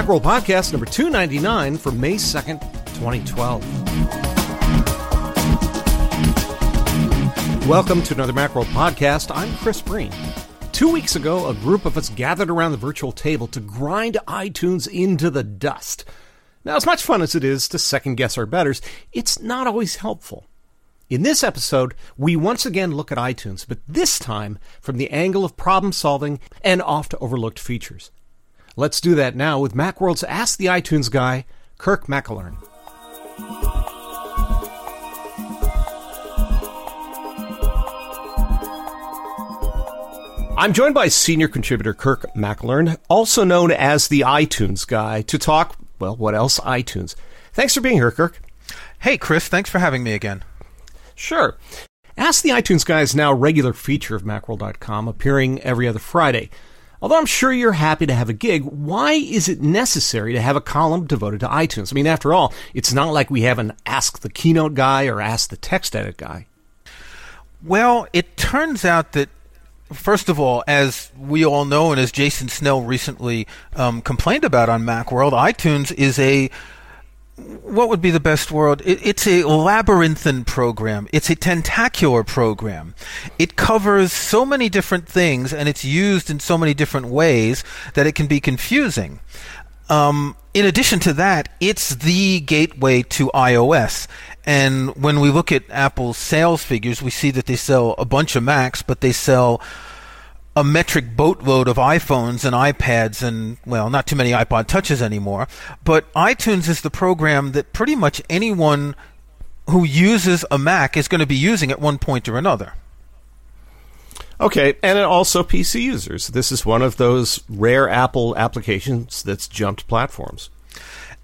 Macworld Podcast number 299 for May 2nd, 2012. Welcome to another Macworld Podcast. I'm Chris Breen. Two weeks ago, a group of us gathered around the virtual table to grind iTunes into the dust. Now, as much fun as it is to second guess our betters, it's not always helpful. In this episode, we once again look at iTunes, but this time from the angle of problem solving and oft overlooked features. Let's do that now with Macworld's Ask the iTunes guy, Kirk McElhearn. I'm joined by senior contributor Kirk McElhearn, also known as the iTunes guy, to talk, well, what else? iTunes. Thanks for being here, Kirk. Hey, Chris, thanks for having me again. Sure. Ask the iTunes guy is now a regular feature of Macworld.com, appearing every other Friday. Although I'm sure you're happy to have a gig, why is it necessary to have a column devoted to iTunes? I mean, after all, it's not like we have an Ask the Keynote guy or Ask the TextEdit guy. Well, it turns out that first of all, as we all know, and as Jason Snell recently um, complained about on Macworld, iTunes is a what would be the best word? It, it's a labyrinthine program. It's a tentacular program. It covers so many different things and it's used in so many different ways that it can be confusing. Um, in addition to that, it's the gateway to iOS. And when we look at Apple's sales figures, we see that they sell a bunch of Macs, but they sell a metric boatload of iPhones and iPads and, well, not too many iPod Touches anymore. But iTunes is the program that pretty much anyone who uses a Mac is going to be using at one point or another. Okay, and also PC users. This is one of those rare Apple applications that's jumped platforms.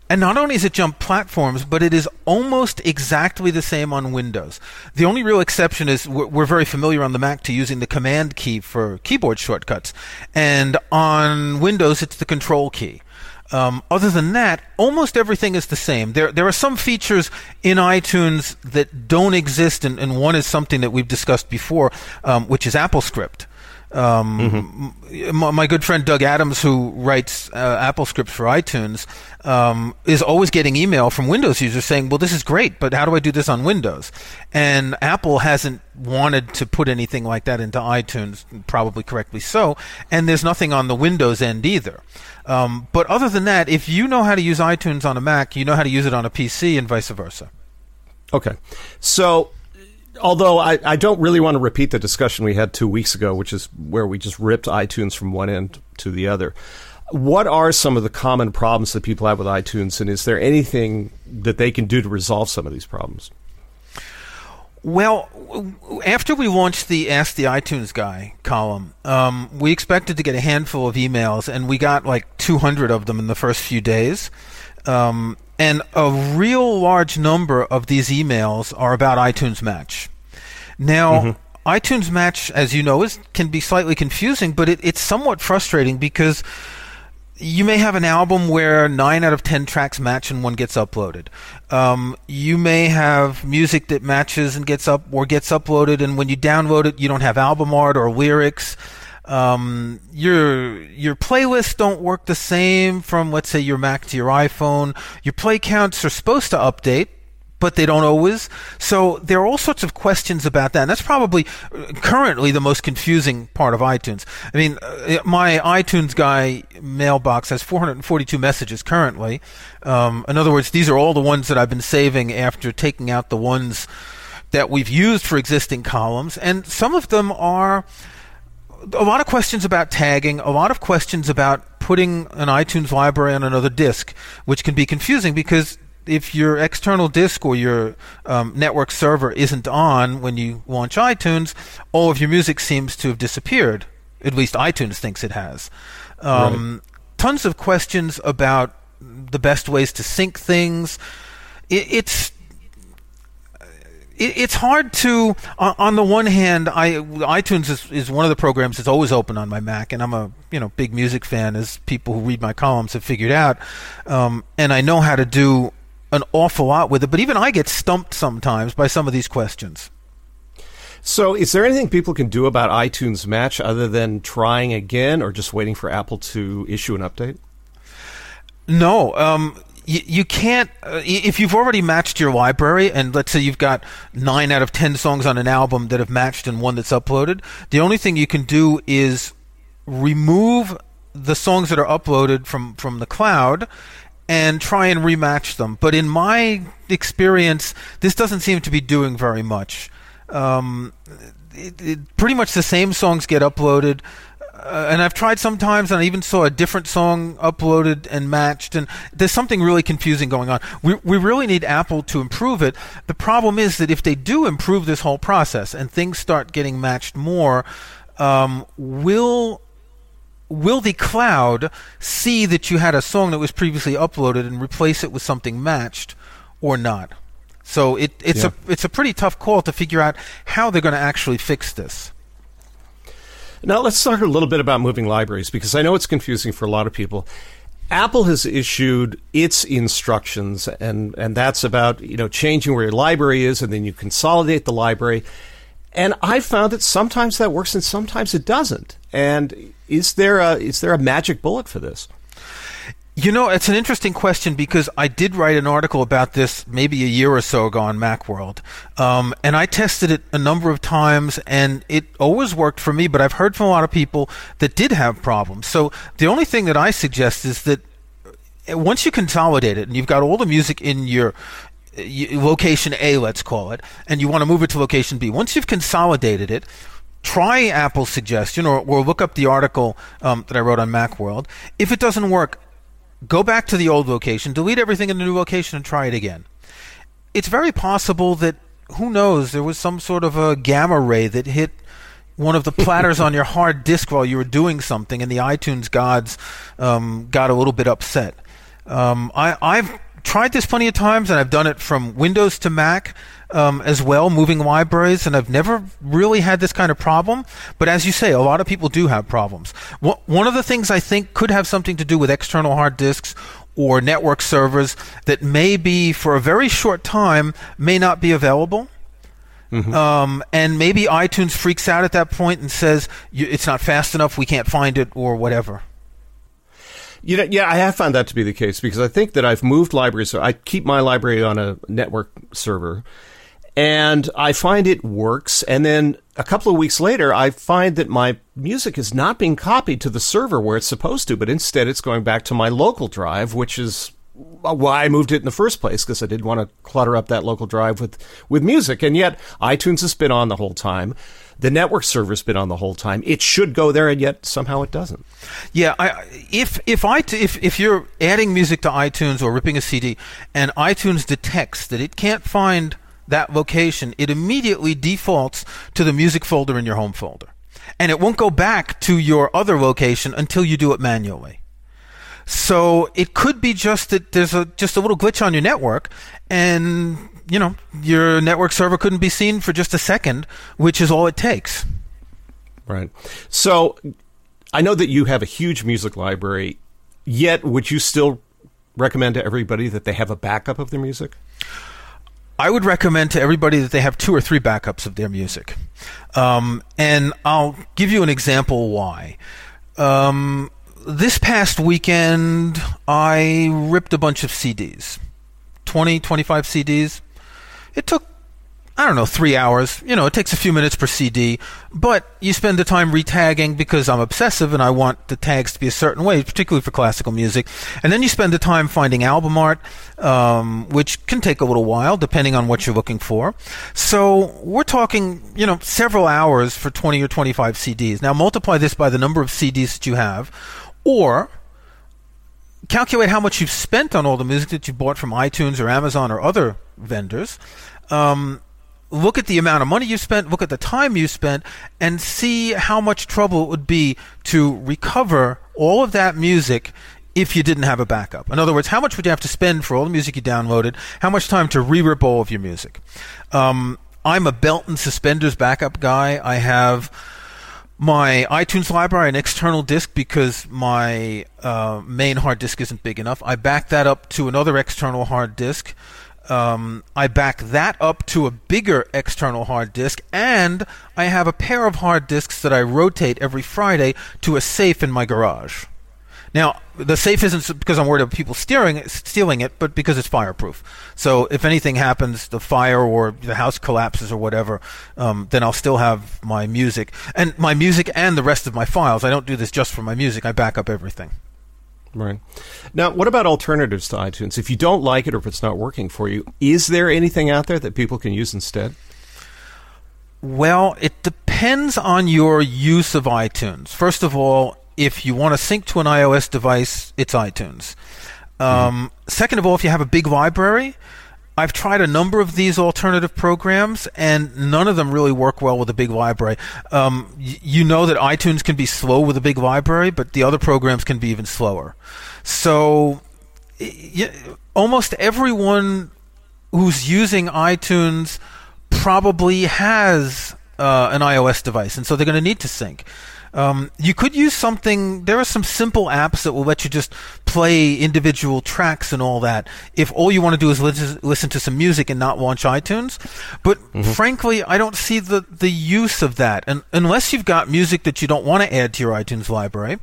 And not only is it jump platforms, but it is almost exactly the same on Windows. The only real exception is we're, we're, very familiar on the Mac to using the Command key for keyboard shortcuts, and on Windows it's the Control key. Um, other than that, almost everything is the same. There, there are some features in iTunes that don't exist, and, and one is something that we've discussed before, um, which is AppleScript. Um, mm-hmm. my, my, good friend Doug Adams, who writes uh, Apple scripts for iTunes, um, is always getting email from Windows users saying, "Well, this is great, but how do I do this on Windows?" And Apple hasn't wanted to put anything like that into iTunes, probably correctly so. And there's nothing on the Windows end either. Um, but other than that, if you know how to use iTunes on a Mac, you know how to use it on a PC, and vice versa. Okay, so although I, I don't really want to repeat the discussion we had two weeks ago, which is where we just ripped iTunes from one end to the other. What are some of the common problems that people have with iTunes, and is there anything that they can do to resolve some of these problems? Well, after we launched the Ask the iTunes Guy column, um, we expected to get a handful of emails, and we got like 200 of them in the first few days. Um, and a real large number of these emails are about iTunes Match. Now, mm-hmm. iTunes Match, as you know, is can be slightly confusing, but it, it's somewhat frustrating because you may have an album where nine out of ten tracks match and one gets uploaded. Um, you may have music that matches and gets up or gets uploaded, and when you download it, you don't have album art or lyrics. Um, your your playlists don't work the same from let's say your Mac to your iPhone. Your play counts are supposed to update, but they don't always. So there are all sorts of questions about that. And that's probably uh, currently the most confusing part of iTunes. I mean, uh, my iTunes guy mailbox has 442 messages currently. Um, in other words, these are all the ones that I've been saving after taking out the ones that we've used for existing columns, and some of them are a lot of questions about tagging, a lot of questions about putting an iTunes library on another disk, which can be confusing because if your external disk or your um, network server isn't on when you launch iTunes, all of your music seems to have disappeared. At least iTunes thinks it has. Um, right. Tons of questions about the best ways to sync things. It, it's it's hard to on the one hand i itunes is, is one of the programs that's always open on my mac and i'm a you know big music fan as people who read my columns have figured out. Um, and i know how to do an awful lot with it but even i get stumped sometimes by some of these questions. So is there anything people can do about itunes match other than trying again or just waiting for apple to issue an update? No, um, you, can't uh, if you've already matched your library and let's say you've got 9 out of 10 songs on an album that have matched and one that's uploaded the only thing you can do is remove the songs that are uploaded from from the cloud and try and rematch them. But in my experience this doesn't seem to be doing very much. Um, it, it, pretty much the same songs get uploaded uh, and I've tried sometimes, and I even saw a different song uploaded and matched, and there's something really confusing going on. We we really need Apple to improve it. The problem is that if they do improve this whole process and things start getting matched more, um, will will the cloud see that you had a song that was previously uploaded and replace it with something matched, or not? So it, it's yeah. a it's a pretty tough call to figure out how they're going to actually fix this. Now, let's talk a little bit about moving libraries because I know it's confusing for a lot of people. Apple has issued its instructions, and, and that's about you know changing where your library is, and then you consolidate the library. And I found that sometimes that works, and sometimes it doesn't. And is there a is there a magic bullet for this? You know, it's an interesting question because I did write an article about this maybe a year or so ago on Macworld. Um, and I tested it a number of times and it always worked for me, but I've heard from a lot of people that did have problems. So the only thing that I suggest is that uh, once you consolidate it and you've got all the music in your location A, let's call it, and you want to move it to location B, once you've consolidated it, try Apple's suggestion or, or look up the article um, that I wrote on Macworld. If it doesn't work, go back to the old location, delete everything in the new location, and try it again. It's very possible that, who knows, there was some sort of a gamma ray that hit one of the platters on your hard disk while you were doing something, and the iTunes gods um, got a little bit upset. Um, I, I've tried this plenty of times, and I've done it from Windows to Mac um, as well, moving libraries, and I've never really had this kind of problem. But as you say, a lot of people do have problems. One of the things I think could have something to do with external hard disks or network servers that may be for a very short time may not be available. Mm-hmm. Um, and maybe iTunes freaks out at that point and says it's not fast enough, we can't find it, or whatever. You know, yeah, I have found that to be the case because I think that I've moved libraries. So I keep my library on a network server, and I find it works. And then a couple of weeks later, I find that my music is not being copied to the server where it's supposed to, but instead it's going back to my local drive, which is why I moved it in the first place because I didn't want to clutter up that local drive with with music. And yet iTunes has been on the whole time. The network server's been on the whole time. It should go there, and yet somehow it doesn't. Yeah, I, if if I if if you're adding music to iTunes or ripping a CD, and iTunes detects that it can't find that location, it immediately defaults to the music folder in your home folder. And it won't go back to your other location until you do it manually. So it could be just that there's a just a little glitch on your network and you know, your network server couldn't be seen for just a second, which is all it takes. Right. So I know that you have a huge music library, yet would you still recommend to everybody that they have a backup of their music? I would recommend to everybody that they have two or three backups of their music. Um, and I'll give you an example why. Um, this past weekend, I ripped a bunch of CDs 20, 25 CDs. It took I don't know, three hours. You know, it takes a few minutes per CD, but you spend the time retagging because I'm obsessive and I want the tags to be a certain way, particularly for classical music. And then you spend the time finding album art, um, which can take a little while depending on what you're looking for. So we're talking, you know, several hours for 20 or 25 CDs. Now multiply this by the number of CDs that you have, or calculate how much you've spent on all the music that you bought from iTunes or Amazon or other vendors. Um, look at the amount of money you spent, look at the time you spent, and see how much trouble it would be to recover all of that music if you didn't have a backup. In other words, how much would you have to spend for all the music you downloaded? How much time to re-rip all of your music? Um, I'm a belt and suspenders backup guy. I have my iTunes library an external disk because my uh, main hard disk isn't big enough. I back that up to another external hard disk um, I back that up to a bigger external hard disk, and I have a pair of hard disks that I rotate every Friday to a safe in my garage. Now, the safe isn't because I'm worried about people stealing it, stealing it, but because it's fireproof. So if anything happens, the fire or the house collapses or whatever, um, then I'll still have my music and my music and the rest of my files. I don't do this just for my music. I back up everything. Right. Now, what about alternatives to iTunes? If you don't like it or if it's not working for you, is there anything out there that people can use instead? Well, it depends on your use of iTunes. First of all, if you want to sync to an iOS device, it's iTunes. Um, mm-hmm. Second of all, if you have a big library, I've tried a number of these alternative programs, and none of them really work well with a big library. Um, y- you know that iTunes can be slow with a big library, but the other programs can be even slower. So, y- almost everyone who's using iTunes probably has uh, an iOS device, and so they're going to need to sync. Um, you could use something. There are some simple apps that will let you just play individual tracks and all that. If all you want to do is listen, listen to some music and not launch iTunes, but mm-hmm. frankly, I don't see the the use of that. And unless you've got music that you don't want to add to your iTunes library.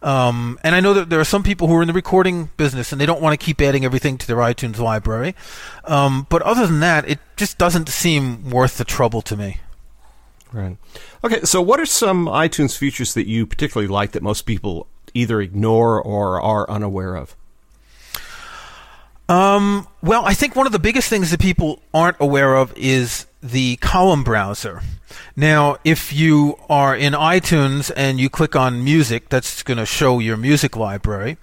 Um, and I know that there are some people who are in the recording business and they don't want to keep adding everything to their iTunes library. Um, but other than that, it just doesn't seem worth the trouble to me. Right. Okay, so what are some iTunes features that you particularly like that most people either ignore or are unaware of? Um, well, I think one of the biggest things that people aren't aware of is the column browser. Now, if you are in iTunes and you click on music, that's going to show your music library.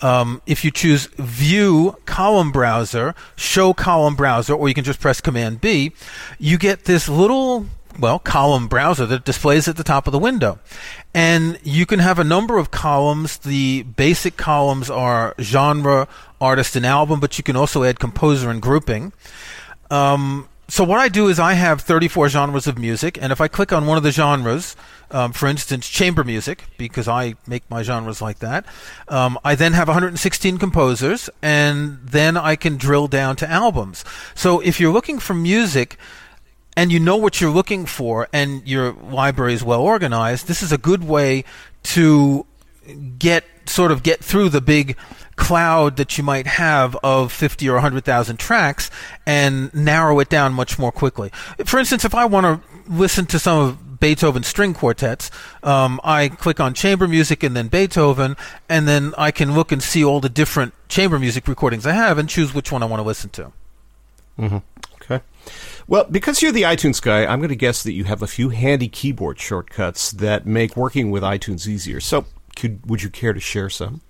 Um, if you choose View Column Browser, Show Column Browser, or you can just press Command B, you get this little well, column browser that displays at the top of the window. And you can have a number of columns. The basic columns are genre, artist, and album, but you can also add composer and grouping. Um, so what I do is I have 34 genres of music, and if I click on one of the genres, um, for instance, chamber music, because I make my genres like that, um, I then have 116 composers, and then I can drill down to albums. So if you're looking for music, and you know what you're looking for and your library is well organized, this is a good way to get sort of get through the big cloud that you might have of 50 or 100,000 tracks and narrow it down much more quickly. For instance, if I want to listen to some of Beethoven string quartets, um, I click on chamber music and then Beethoven, and then I can look and see all the different chamber music recordings I have and choose which one I want to listen to. Mm-hmm. Okay. Well, because you're the iTunes guy, I'm going to guess that you have a few handy keyboard shortcuts that make working with iTunes easier. So, could would you care to share some?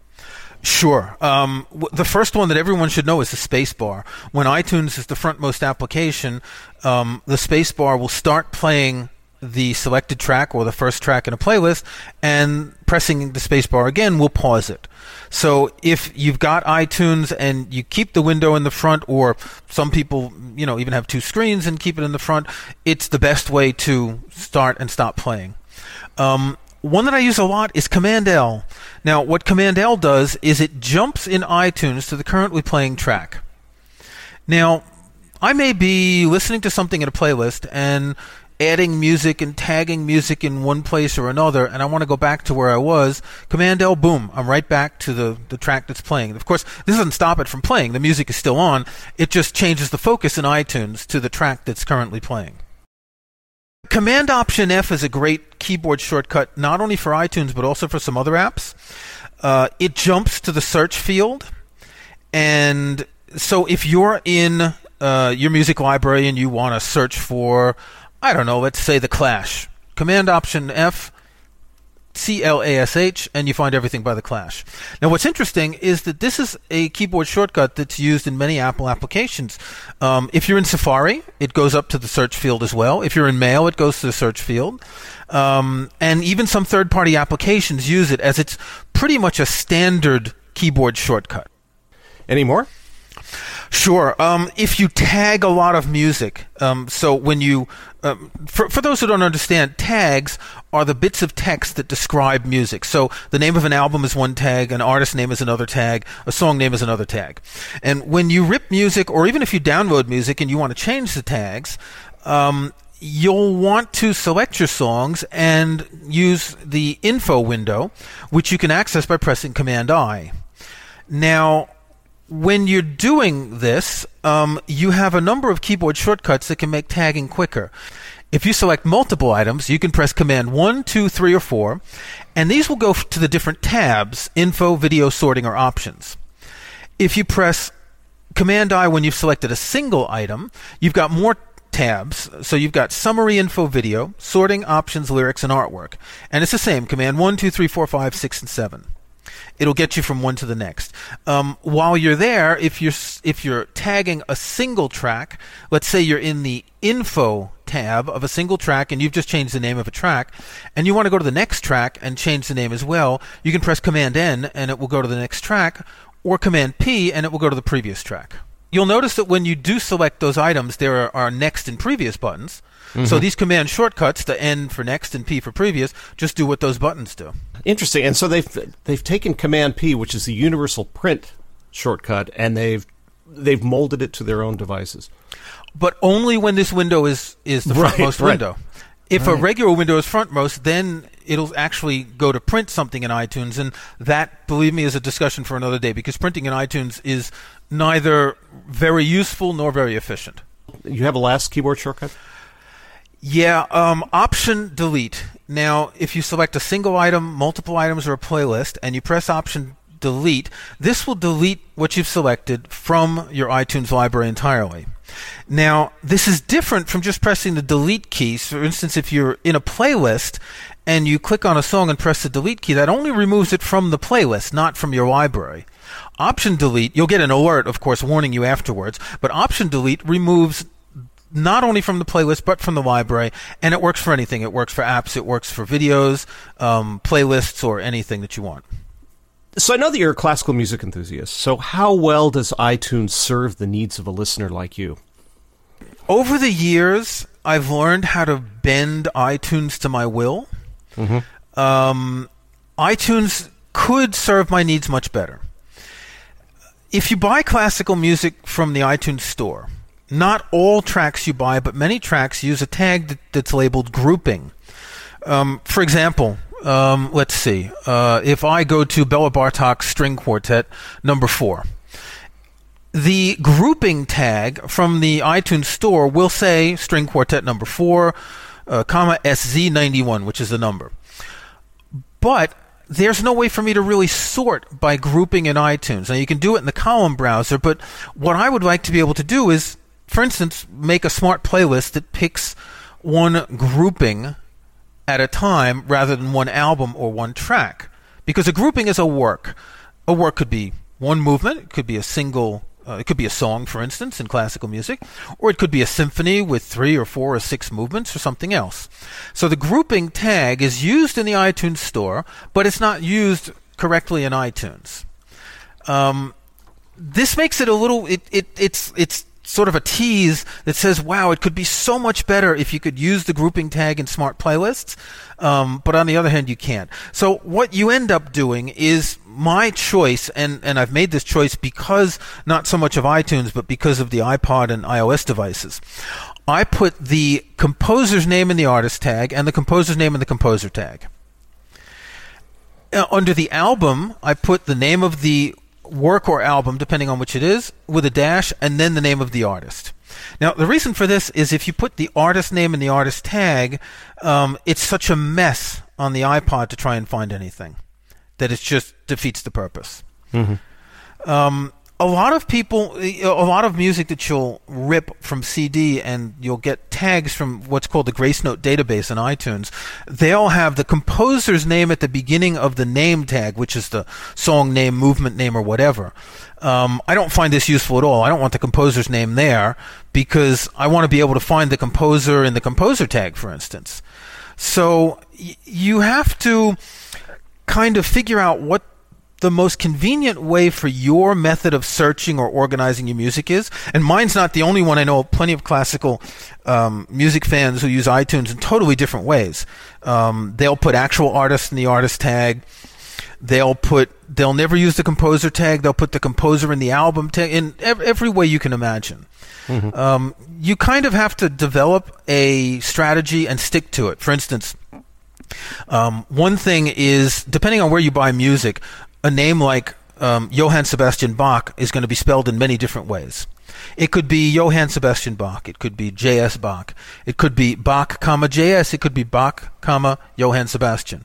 Sure. Um, w- the first one that everyone should know is the spacebar. When iTunes is the frontmost application, um, the spacebar will start playing the selected track or the first track in a playlist, and pressing the spacebar again will pause it. So if you've got iTunes and you keep the window in the front, or some people, you know, even have two screens and keep it in the front, it's the best way to start and stop playing. Um, one that I use a lot is Command L. Now, what Command L does is it jumps in iTunes to the currently playing track. Now, I may be listening to something in a playlist and adding music and tagging music in one place or another, and I want to go back to where I was, Command L, boom, I'm right back to the, the track that's playing. Of course, this doesn't stop it from playing. The music is still on. It just changes the focus in iTunes to the track that's currently playing. Command Option F is a great keyboard shortcut, not only for iTunes, but also for some other apps. Uh, it jumps to the search field. And so if you're in uh, your music library and you want to search for I don't know, let's say The Clash. Command Option F, C L A S H, and you find everything by The Clash. Now, what's interesting is that this is a keyboard shortcut that's used in many Apple applications. Um, if you're in Safari, it goes up to the search field as well. If you're in Mail, it goes to the search field. Um, and even some third party applications use it as it's pretty much a standard keyboard shortcut. Any more? Sure. Um, if you tag a lot of music, um, so when you, um, for, for those who don't understand, tags are the bits of text that describe music. So the name of an album is one tag, an artist name is another tag, a song name is another tag. And when you rip music, or even if you download music and you want to change the tags, um, you'll want to select your songs and use the info window, which you can access by pressing Command I. Now, when you're doing this, um, you have a number of keyboard shortcuts that can make tagging quicker. If you select multiple items, you can press Command 1, 2, 3, or 4, and these will go to the different tabs info, video, sorting, or options. If you press Command I when you've selected a single item, you've got more tabs. So you've got summary info video, sorting, options, lyrics, and artwork. And it's the same Command 1, 2, 3, 4, 5, 6, and 7 it'll get you from one to the next. Um, while you're there, if you're if you're tagging a single track, let's say you're in the info tab of a single track and you've just changed the name of a track, and you want to go to the next track and change the name as well, you can press Command N and it will go to the next track, or Command P and it will go to the previous track. You'll notice that when you do select those items, there are, are next and previous buttons. Mm-hmm. So these command shortcuts, the N for next and P for previous, just do what those buttons do. Interesting. And so they've they've taken Command P, which is the universal print shortcut, and they've they've molded it to their own devices. But only when this window is is the right, frontmost right. window. If right. a regular window is frontmost, then it'll actually go to print something in iTunes, and that, believe me, is a discussion for another day because printing in iTunes is neither very useful nor very efficient. You have a last keyboard shortcut? Yeah, um, Option Delete. Now, if you select a single item, multiple items, or a playlist, and you press Option Delete, this will delete what you've selected from your iTunes library entirely. Now, this is different from just pressing the delete key. So, For instance, if you're in a playlist and you click on a song and press the delete key, that only removes it from the playlist, not from your library. Option delete, you'll get an alert, of course, warning you afterwards, but option delete removes not only from the playlist but from the library, and it works for anything. It works for apps, it works for videos, um, playlists, or anything that you want. So I know that you're a classical music enthusiast. So how well does iTunes serve the needs of a listener like you? Over the years, I've learned how to bend iTunes to my will. Mm-hmm. Um, iTunes could serve my needs much better. If you buy classical music from the iTunes store, not all tracks you buy, but many tracks use a tag that's labeled grouping. Um, for example, um, let's see. Uh, if I go to Bela Bartok String Quartet number four, the grouping tag from the iTunes store will say String Quartet number four, uh, comma SZ91, which is the number. But there's no way for me to really sort by grouping in iTunes. Now you can do it in the column browser, but what I would like to be able to do is for instance, make a smart playlist that picks one grouping at a time rather than one album or one track. Because a grouping is a work. A work could be one movement, it could be a single, uh, it could be a song, for instance, in classical music, or it could be a symphony with three or four or six movements or something else. So the grouping tag is used in the iTunes store, but it's not used correctly in iTunes. Um, this makes it a little it, it it's it's sort of a tease that says, wow, it could be so much better if you could use the grouping tag in smart playlists. Um, but on the other hand, you can't. So what you end up doing is my choice, and, and I've made this choice because not so much of iTunes, but because of the iPod and iOS devices. I put the composer's name in the artist tag and the composer's name in the composer tag. Uh, under the album, I put the name of the work or album, depending on which it is, with a dash and then the name of the artist. Now, the reason for this is if you put the artist name and the artist tag, um, it's such a mess on the iPod to try and find anything that it just defeats the purpose. Mm-hmm. Um, a lot of people, a lot of music that you'll rip from CD and you'll get tags from what's called the Gracenote database in iTunes. They'll have the composer's name at the beginning of the name tag, which is the song name, movement name, or whatever. Um, I don't find this useful at all. I don't want the composer's name there because I want to be able to find the composer in the composer tag, for instance. So y- you have to kind of figure out what the most convenient way for your method of searching or organizing your music is. And mine's not the only one. I know plenty of classical um, music fans who use iTunes in totally different ways. Um, they'll put actual artists in the artist tag. They'll put they'll never use the composer tag. They'll put the composer in the album tag in every, every way you can imagine. Mm-hmm. Um, you kind of have to develop a strategy and stick to it. For instance, um, one thing is depending on where you buy music, a name like um, Johann Sebastian Bach is going to be spelled in many different ways. It could be Johann Sebastian Bach. It could be J.S. Bach. It could be Bach, comma J.S. It could be Bach, comma Johann Sebastian.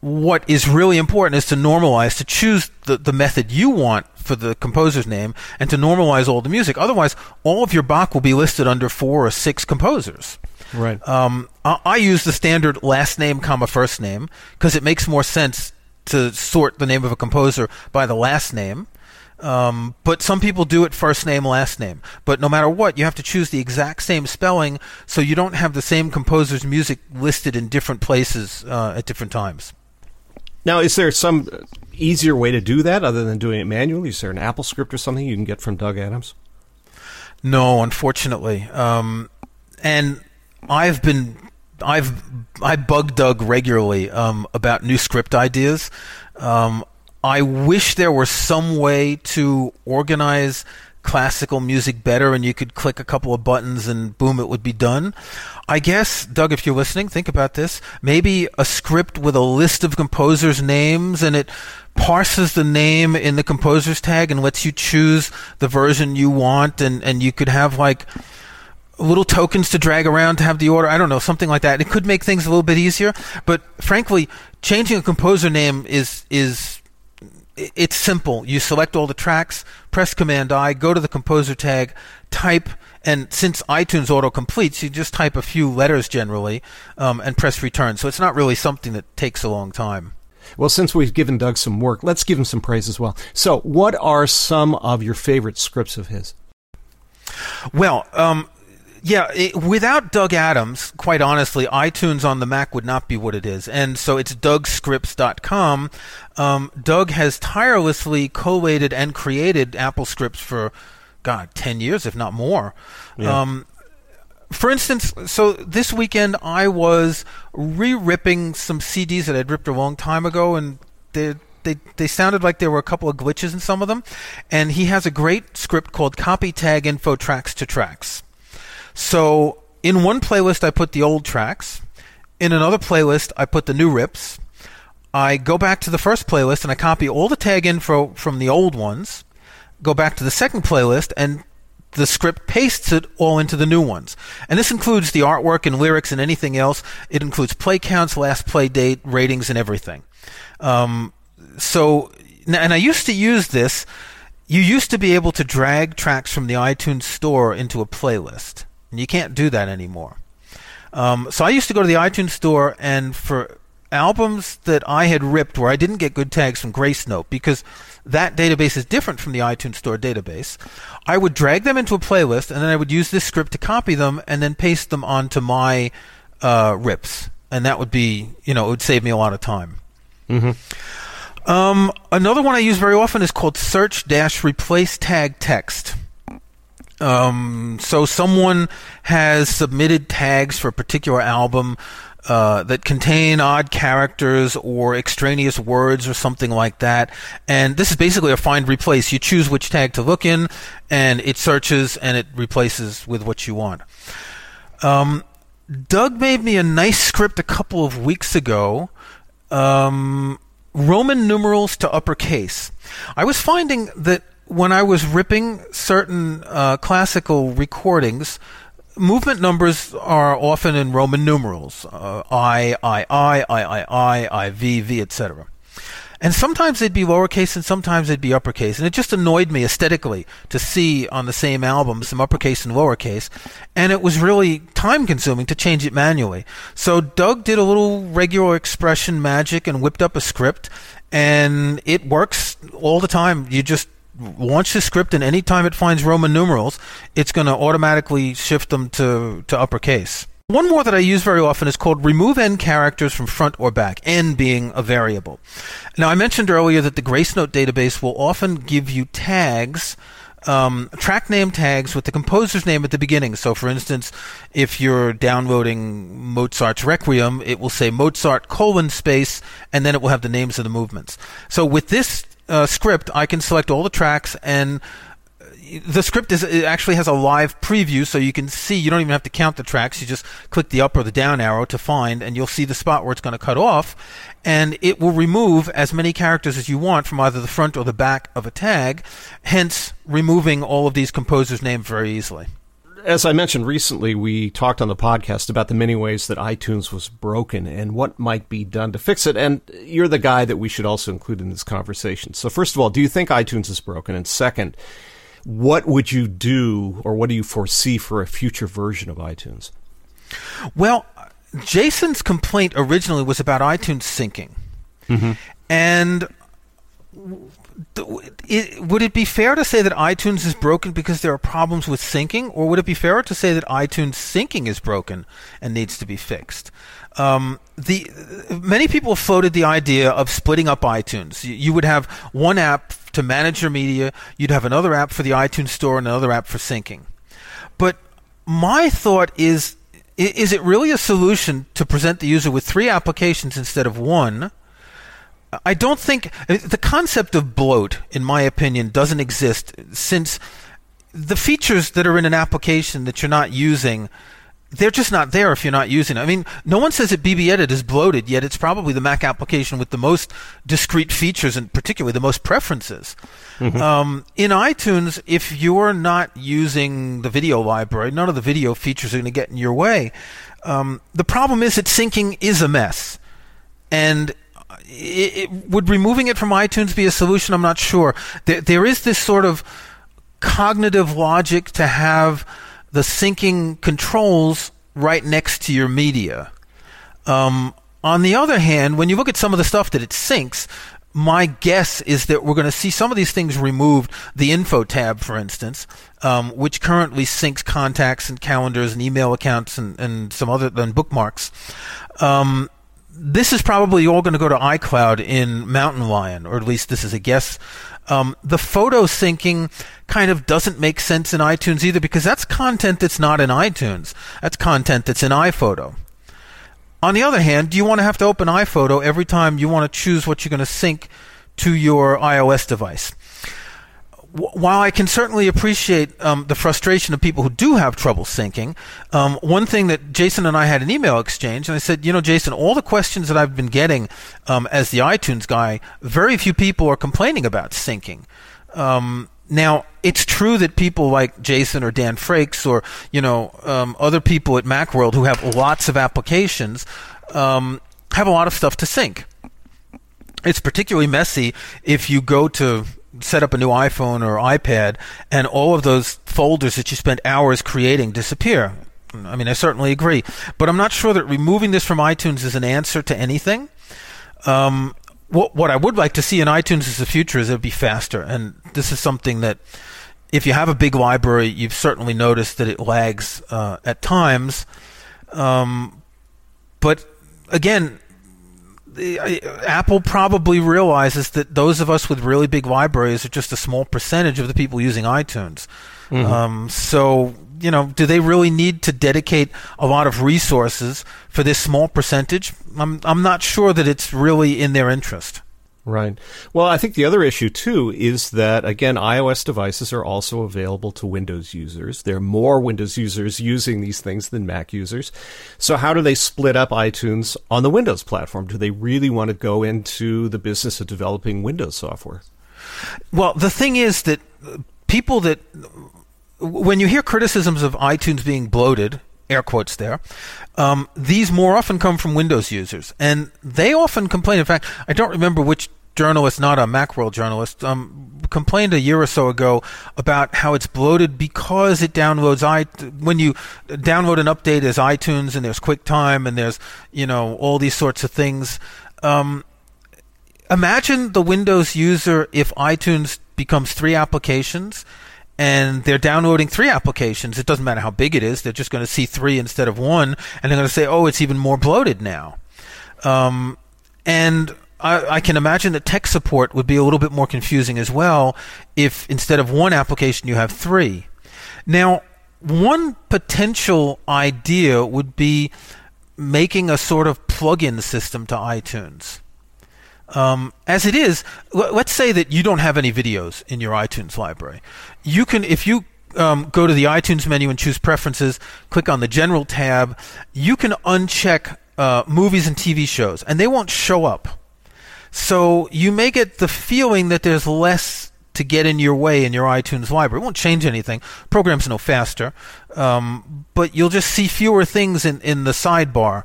What is really important is to normalize, to choose the, the method you want for the composer's name and to normalize all the music. Otherwise, all of your Bach will be listed under four or six composers. Right. Um, I, I use the standard last name, comma first name because it makes more sense to sort the name of a composer by the last name. Um, but some people do it first name, last name. But no matter what, you have to choose the exact same spelling so you don't have the same composer's music listed in different places uh, at different times. Now, is there some easier way to do that other than doing it manually? Is there an Apple script or something you can get from Doug Adams? No, unfortunately. Um, and I've been I've I bug Doug regularly um, about new script ideas. Um, I wish there were some way to organize classical music better and you could click a couple of buttons and boom, it would be done. I guess, Doug, if you're listening, think about this. Maybe a script with a list of composers' names and it parses the name in the composer's tag and lets you choose the version you want and, and you could have like little tokens to drag around to have the order. I don't know, something like that. It could make things a little bit easier, but frankly, changing a composer name is is it's simple. You select all the tracks, press Command I, go to the composer tag, type, and since iTunes auto completes, you just type a few letters generally um, and press return. So it's not really something that takes a long time. Well, since we've given Doug some work, let's give him some praise as well. So, what are some of your favorite scripts of his? Well, um, yeah, it, without Doug Adams, quite honestly, iTunes on the Mac would not be what it is. And so it's DougScripts.com. Um, Doug has tirelessly collated and created Apple scripts for, God, 10 years, if not more. Yeah. Um, for instance, so this weekend I was re-ripping some CDs that I'd ripped a long time ago, and they they they sounded like there were a couple of glitches in some of them. And he has a great script called Copy Tag Info Tracks to Tracks. So in one playlist, I put the old tracks. In another playlist, I put the new rips. I go back to the first playlist and I copy all the tag info from the old ones. Go back to the second playlist and the script pastes it all into the new ones. And this includes the artwork and lyrics and anything else. It includes play counts, last play date, ratings, and everything. Um, so, and I used to use this. You used to be able to drag tracks from the iTunes store into a playlist. And you can't do that anymore. Um, so I used to go to the iTunes store and for albums that I had ripped where I didn't get good tags from Gracenote because that database is different from the iTunes Store database. I would drag them into a playlist and then I would use this script to copy them and then paste them onto my uh, rips, and that would be you know it would save me a lot of time. Mm-hmm. Um, another one I use very often is called search dash replace tag text. Um, so someone has submitted tags for a particular album uh, that contain odd characters or extraneous words or something like that. And this is basically a find replace. You choose which tag to look in, and it searches and it replaces with what you want. Um, Doug made me a nice script a couple of weeks ago. Um, Roman numerals to uppercase. I was finding that when I was ripping certain uh, classical recordings, movement numbers are often in Roman numerals uh, I, I, I, I, I, I, I, V, V, etc. And sometimes they'd be lowercase and sometimes they'd be uppercase. And it just annoyed me aesthetically to see on the same album some uppercase and lowercase. And it was really time consuming to change it manually. So Doug did a little regular expression magic and whipped up a script. And it works all the time. You just launch the script, and anytime it finds Roman numerals, it's going to automatically shift them to, to uppercase. One more that I use very often is called remove n characters from front or back, n being a variable. Now, I mentioned earlier that the Gracenote database will often give you tags um, track name tags with the composer's name at the beginning. So, for instance, if you're downloading Mozart's Requiem, it will say Mozart colon space, and then it will have the names of the movements. So, with this uh, script, I can select all the tracks and the script is it actually has a live preview so you can see you don't even have to count the tracks you just click the up or the down arrow to find and you'll see the spot where it's going to cut off and it will remove as many characters as you want from either the front or the back of a tag hence removing all of these composers names very easily as I mentioned recently, we talked on the podcast about the many ways that iTunes was broken and what might be done to fix it. And you're the guy that we should also include in this conversation. So, first of all, do you think iTunes is broken? And second, what would you do or what do you foresee for a future version of iTunes? Well, Jason's complaint originally was about iTunes syncing. Mm-hmm. And it, would it be fair to say that iTunes is broken because there are problems with syncing, or would it be fairer to say that iTunes syncing is broken and needs to be fixed? Um, the many people floated the idea of splitting up iTunes. You, you, would have one app to manage your media. You'd have another app for the iTunes Store and another app for syncing. But my thought is: is it really a solution to present the user with three applications instead of one? I don't think the concept of bloat, in my opinion, doesn't exist since the features that are in an application that you're not using they're just not there if you're not using it. I mean, no one says that BBEdit is bloated, yet it's probably the Mac application with the most discrete features and particularly the most preferences. Mm-hmm. Um, in iTunes, if you're not using the video library, none of the video features are going to get in your way. Um, the problem is that syncing is a mess. And it, it, would removing it from iTunes be a solution? I'm not sure. There, there is this sort of cognitive logic to have the syncing controls right next to your media. Um, on the other hand, when you look at some of the stuff that it syncs, my guess is that we're going to see some of these things removed. The info tab, for instance, um, which currently syncs contacts and calendars and email accounts and, and some other than bookmarks. Um, this is probably all going to go to iCloud in Mountain Lion, or at least this is a guess. Um, the photo syncing kind of doesn't make sense in iTunes either because that's content that's not in iTunes. That's content that's in iPhoto. On the other hand, do you want to have to open iPhoto every time you want to choose what you're going to sync to your iOS device? While I can certainly appreciate um, the frustration of people who do have trouble syncing, um, one thing that Jason and I had an email exchange, and I said, you know, Jason, all the questions that I've been getting um, as the iTunes guy, very few people are complaining about syncing. Um, now, it's true that people like Jason or Dan Frakes or you know um, other people at MacWorld who have lots of applications um, have a lot of stuff to sync. It's particularly messy if you go to set up a new iPhone or iPad, and all of those folders that you spent hours creating disappear. I mean, I certainly agree, but I'm not sure that removing this from iTunes is an answer to anything. Um, what what I would like to see in iTunes as the future is it would be faster, and this is something that if you have a big library, you've certainly noticed that it lags uh, at times. Um, but again, Apple probably realizes that those of us with really big libraries are just a small percentage of the people using iTunes. Mm-hmm. Um, so, you know, do they really need to dedicate a lot of resources for this small percentage? I'm I'm not sure that it's really in their interest. Right. Well, I think the other issue too is that again, iOS devices are also available to Windows users. There are more Windows users using these things than Mac users. So how do they split up iTunes on the Windows platform? Do they really want to go into the business of developing Windows software? Well, the thing is that people that when you hear criticisms of iTunes being bloated, air quotes there. Um, these more often come from Windows users, and they often complain. In fact, I don't remember which journalist, not a Macworld journalist, um, complained a year or so ago about how it's bloated because it downloads i when you download an update as iTunes and there's QuickTime and there's you know all these sorts of things. Um, imagine the Windows user if iTunes becomes three applications and they're downloading three applications. It doesn't matter how big it is; they're just going to see three instead of one, and they're going to say, "Oh, it's even more bloated now." Um, and I, I, can imagine that tech support would be a little bit more confusing as well if instead of one application you have three. Now, one potential idea would be making a sort of plug-in system to iTunes. Um, as it is, l- let's say that you don't have any videos in your iTunes library. You can, if you um, go to the iTunes menu and choose Preferences, click on the General tab, you can uncheck uh, movies and TV shows, and they won't show up. So you may get the feeling that there's less to get in your way in your iTunes library. It won't change anything. Programs no faster, um, but you'll just see fewer things in, in the sidebar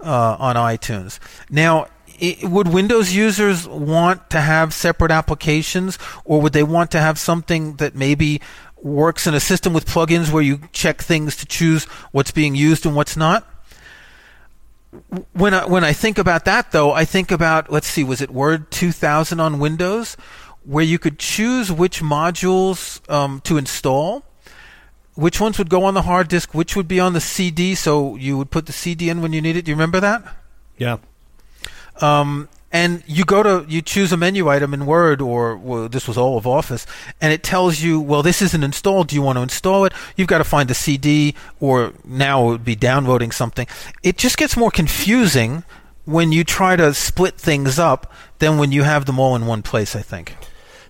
uh, on iTunes. Now, it, would Windows users want to have separate applications, or would they want to have something that maybe works in a system with plugins where you check things to choose what's being used and what's not? When I, when I think about that, though, I think about let's see, was it Word 2000 on Windows? where you could choose which modules um, to install, which ones would go on the hard disk, which would be on the CD. So you would put the CD in when you need it. Do you remember that? Yeah. Um, and you go to you choose a menu item in Word or well, this was all of Office, and it tells you, well, this isn't installed. Do you want to install it? You've got to find the CD, or now it would be downloading something. It just gets more confusing when you try to split things up than when you have them all in one place. I think.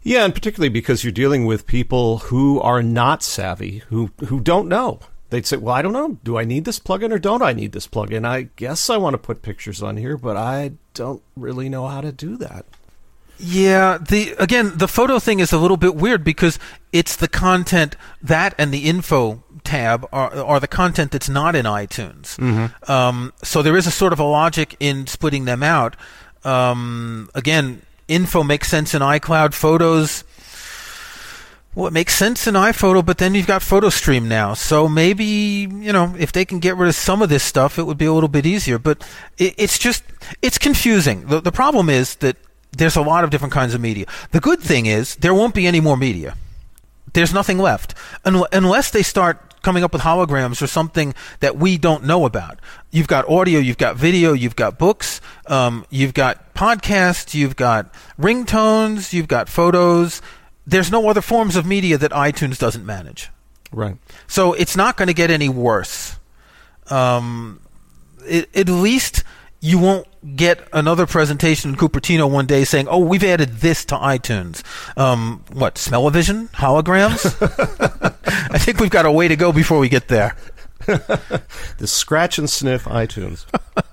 Yeah, and particularly because you're dealing with people who are not savvy, who who don't know. They'd say, "Well, I don't know. Do I need this plugin or don't I need this plugin? I guess I want to put pictures on here, but I don't really know how to do that." Yeah, the again, the photo thing is a little bit weird because it's the content that and the info tab are are the content that's not in iTunes. Mm-hmm. Um, so there is a sort of a logic in splitting them out. Um, again, info makes sense in iCloud. Photos, well, it makes sense in iPhoto, but then you've got PhotoStream now. So maybe, you know, if they can get rid of some of this stuff, it would be a little bit easier. But it, it's just, it's confusing. The, the problem is that there's a lot of different kinds of media. The good thing is there won't be any more media. There's nothing left. Unless they start coming up with holograms or something that we don't know about. You've got audio, you've got video, you've got books, um, you've got podcasts, you've got ringtones, you've got photos. There's no other forms of media that iTunes doesn't manage. Right. So it's not going to get any worse. Um, it, at least you won't get another presentation in Cupertino one day saying, "Oh, we've added this to iTunes." Um, what smell-o-vision holograms? I think we've got a way to go before we get there. the scratch and sniff iTunes.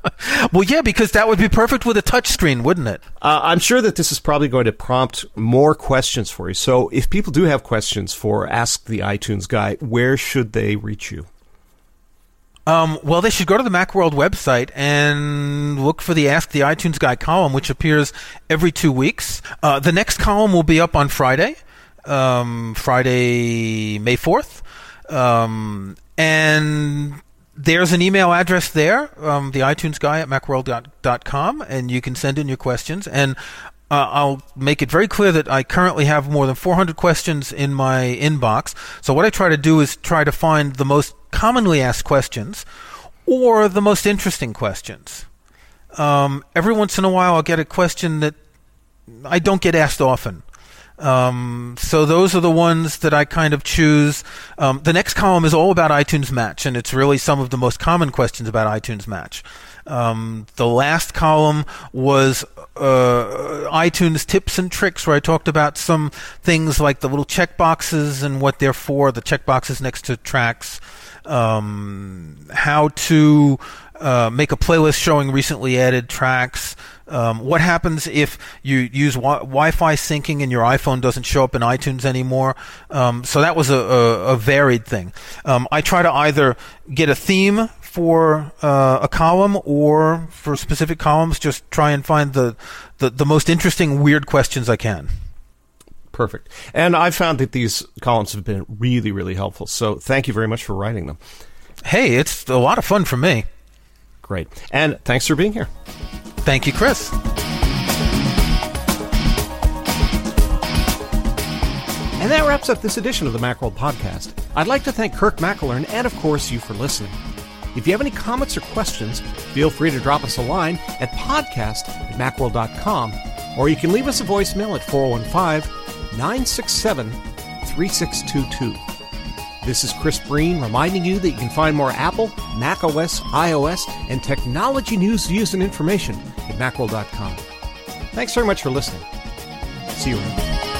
well, yeah, because that would be perfect with a touch screen, wouldn't it? Uh, I'm sure that this is probably going to prompt more questions for you. So, if people do have questions for Ask the iTunes Guy, where should they reach you? Um, well, they should go to the Macworld website and look for the Ask the iTunes Guy column, which appears every two weeks. Uh, the next column will be up on Friday, um, Friday, May 4th. Um, and there's an email address there, um, the iTunes Guy at macworld.com, and you can send in your questions. And uh, I'll make it very clear that I currently have more than 400 questions in my inbox. So what I try to do is try to find the most commonly asked questions or the most interesting questions. Um, every once in a while, I'll get a question that I don't get asked often. Um, so those are the ones that I kind of choose. Um, the next column is all about iTunes Match, and it's really some of the most common questions about iTunes Match. Um, the last column was uh, iTunes tips and tricks, where I talked about some things like the little check boxes and what they're for, the check boxes next to tracks, um, how to uh, make a playlist showing recently added tracks. Um, what happens if you use wi- Wi-Fi syncing and your iPhone doesn't show up in iTunes anymore? Um, so that was a, a, a varied thing. Um, I try to either get a theme for uh, a column or for specific columns, just try and find the, the, the most interesting weird questions I can. Perfect. And I found that these columns have been really, really helpful. So thank you very much for writing them. Hey, it's a lot of fun for me. Great. And thanks for being here. Thank you, Chris. And that wraps up this edition of the Macworld Podcast. I'd like to thank Kirk McElhearn and, of course, you for listening. If you have any comments or questions, feel free to drop us a line at podcast at macworld.com, or you can leave us a voicemail at 415 967 3622. This is Chris Breen reminding you that you can find more Apple, macOS, iOS, and technology news, views, and information at macworld.com. Thanks very much for listening. See you.